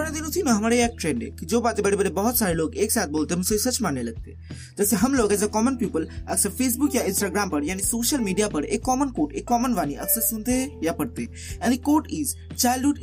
पुराने दिनों थी ना हमारे एक ट्रेंड है कि जो बातें बड़े बड़े बहुत सारे लोग एक साथ बोलते हैं उसे सच मानने लगते जैसे हम लोग एज अ कॉमन पीपल अक्सर फेसबुक या इंस्टाग्राम पर, यानी सोशल मीडिया पर एक कॉमन कोट एक कॉमन वाणी अक्सर सुनते हैं या पढ़ते हैं। यानी कोट इज़ चाइल्डहुड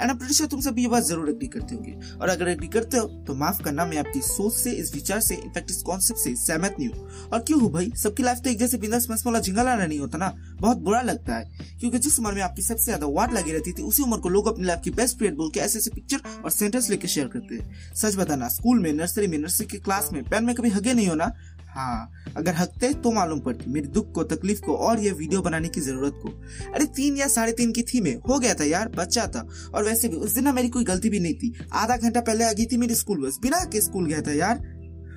एंड तुम सब ये बात ज़रूर एग्री करते होंगे। और अगर एग्री करते हो तो माफ़ करना, मैं आपकी सोच से, इस विचार से इनफैक्ट इस कॉन्सेप्ट से सहमत नहीं हूँ। और क्यों हूँ भाई? सबकी लाइफ तो एक जैसे बिंदास मस्त वाला झिंगा लाना नहीं होता ना? बहुत बुरा लगता है। क्योंकि जिस उम्र में आपकी सबसे ज़्यादा वाट लगी रहती थी, उसी उम्र को लोग अपनी लाइफ की बेस्ट पीरियड बोल के ऐसे ऐसे पिक्चर और सेंटेंस लेके शेयर करते हैं। सच बताना स्कूल में नर्सरी में नर्सरी की क्लास में पेन में कभी हगे नहीं होना हाँ अगर हकते तो मालूम पड़ती। मेरी दुख को, तकलीफ़ को और ये वीडियो बनाने की ज़रूरत को। अरे तीन या साढ़े तीन की थी में। हो गया था यार, बच्चा था। और वैसे भी, उस दिन ना मेरी कोई गलती भी नहीं थी। आधा घंटा पहले आ गई थी मेरी स्कूल बस बिना के स्कूल गया था यार।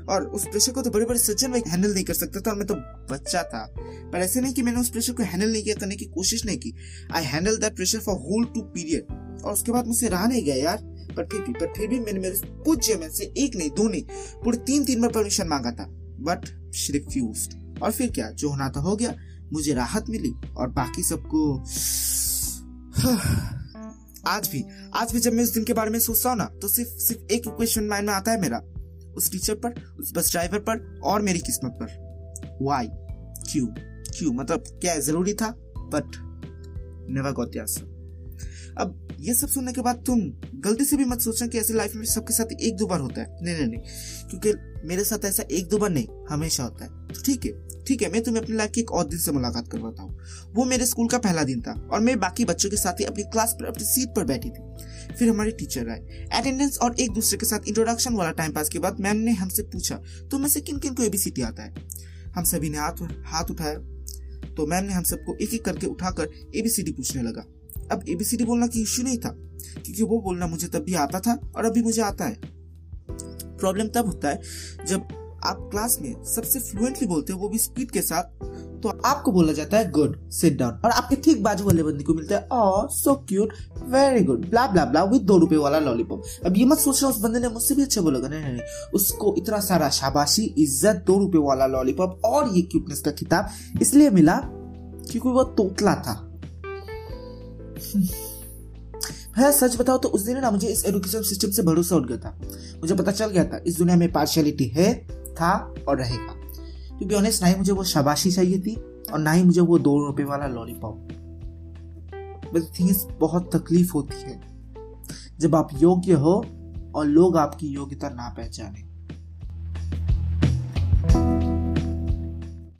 और उस प्रेशर को तो बड़े बड़े सज्जन में हैंडल नहीं कर सकता था और मैं तो बच्चा था। पर ऐसे नहीं कि मैंने उस प्रेशर को हैंडल नहीं किया करने की कोशिश नहीं की। I handle that pressure for whole two period और उसके बाद मुझसे रहा नहीं गया यार। पर फिर भी, पर फिर भी मैंने मेरे पूज्य में से एक नहीं, दो नहीं, पूरे तीन तीन बार परमिशन मांगा था। बट शी रिफ्यूज और फिर क्या? जो होना था हो गया। मुझे राहत मिली और बाकी सबको आज भी आज भी जब मैं उस दिन के बारे में सोचता हूँ ना तो सिर्फ़ सिर्फ़ एक क्वेश्चन माइंड में आता है मेरा। उस टीचर पर, उस बस ड्राइवर पर और मेरी किस्मत पर। वाई क्यों? क्यों? मतलब क्या ज़रूरी था? बट नेवर गॉट आंसर अब ये सब सुनने के बाद तुम गलती से भी मत सोचना कि ऐसे लाइफ में सबके साथ एक दो बार होता है। नहीं नहीं नहीं। क्योंकि मेरे साथ ऐसा एक दो बार नहीं, हमेशा होता है। तो ठीक है ठीक है, मैं तुम्हें अपनी लाइफ की एक और दिन से मुलाकात करवाता हूँ। वो मेरे स्कूल का पहला दिन था और मैं बाकी बच्चों के साथ ही अपनी क्लास पर, अपनी सीट पर बैठी थी। फिर हमारे टीचर आए। अटेंडेंस और एक दूसरे के साथ इंट्रोडक्शन वाला टाइम पास के बाद मैम ने हमसे पूछा तो में से किन किन को एबीसीडी आता है? हम सभी ने हाथ हाथ उठाया। तो मैम ने हम सबको एक एक करके उठाकर एबीसीडी पूछने लगा। अब एबीसीडी बोलना की इश्यू नहीं था, क्योंकि वो बोलना मुझे तब भी आता था और अभी मुझे आता है। प्रॉब्लम तब होता है जब आप क्लास में सबसे फ्लुएंटली बोलते हो, वो भी स्पीड के साथ तो आपको बोला जाता है गुड सिट डाउन और आपके ठीक बाजू वाले बंदी को मिलता है ओ so cute very good blah blah blah with दो रुपए वाला लॉलीपॉप अब ये मत सोचना, उस बंदे ने मुझसे भी अच्छा बोला नहीं नहीं उसको इतना सारा शाबाशी, इज़्ज़त, दो रुपए वाला लॉलीपॉप और ये क्यूटनेस का किताब इसलिए मिला क्योंकि वो तोतला था। भैया, सच बताओ तो उस दिन ना मुझे इस एजुकेशन सिस्टम से भरोसा उठ गया था। मुझे पता चल गया था, इस दुनिया में पार्शियलिटी है, था और रहेगा। क्योंकि बी ऑनेस्ट ना ही मुझे वो शाबाशी चाहिए थी और ना ही मुझे वो दो रुपए वाला लॉलीपॉप बट थिंग बहुत तकलीफ़ होती है। जब आप योग्य हो और लोग आपकी योग्यता ना पहचाने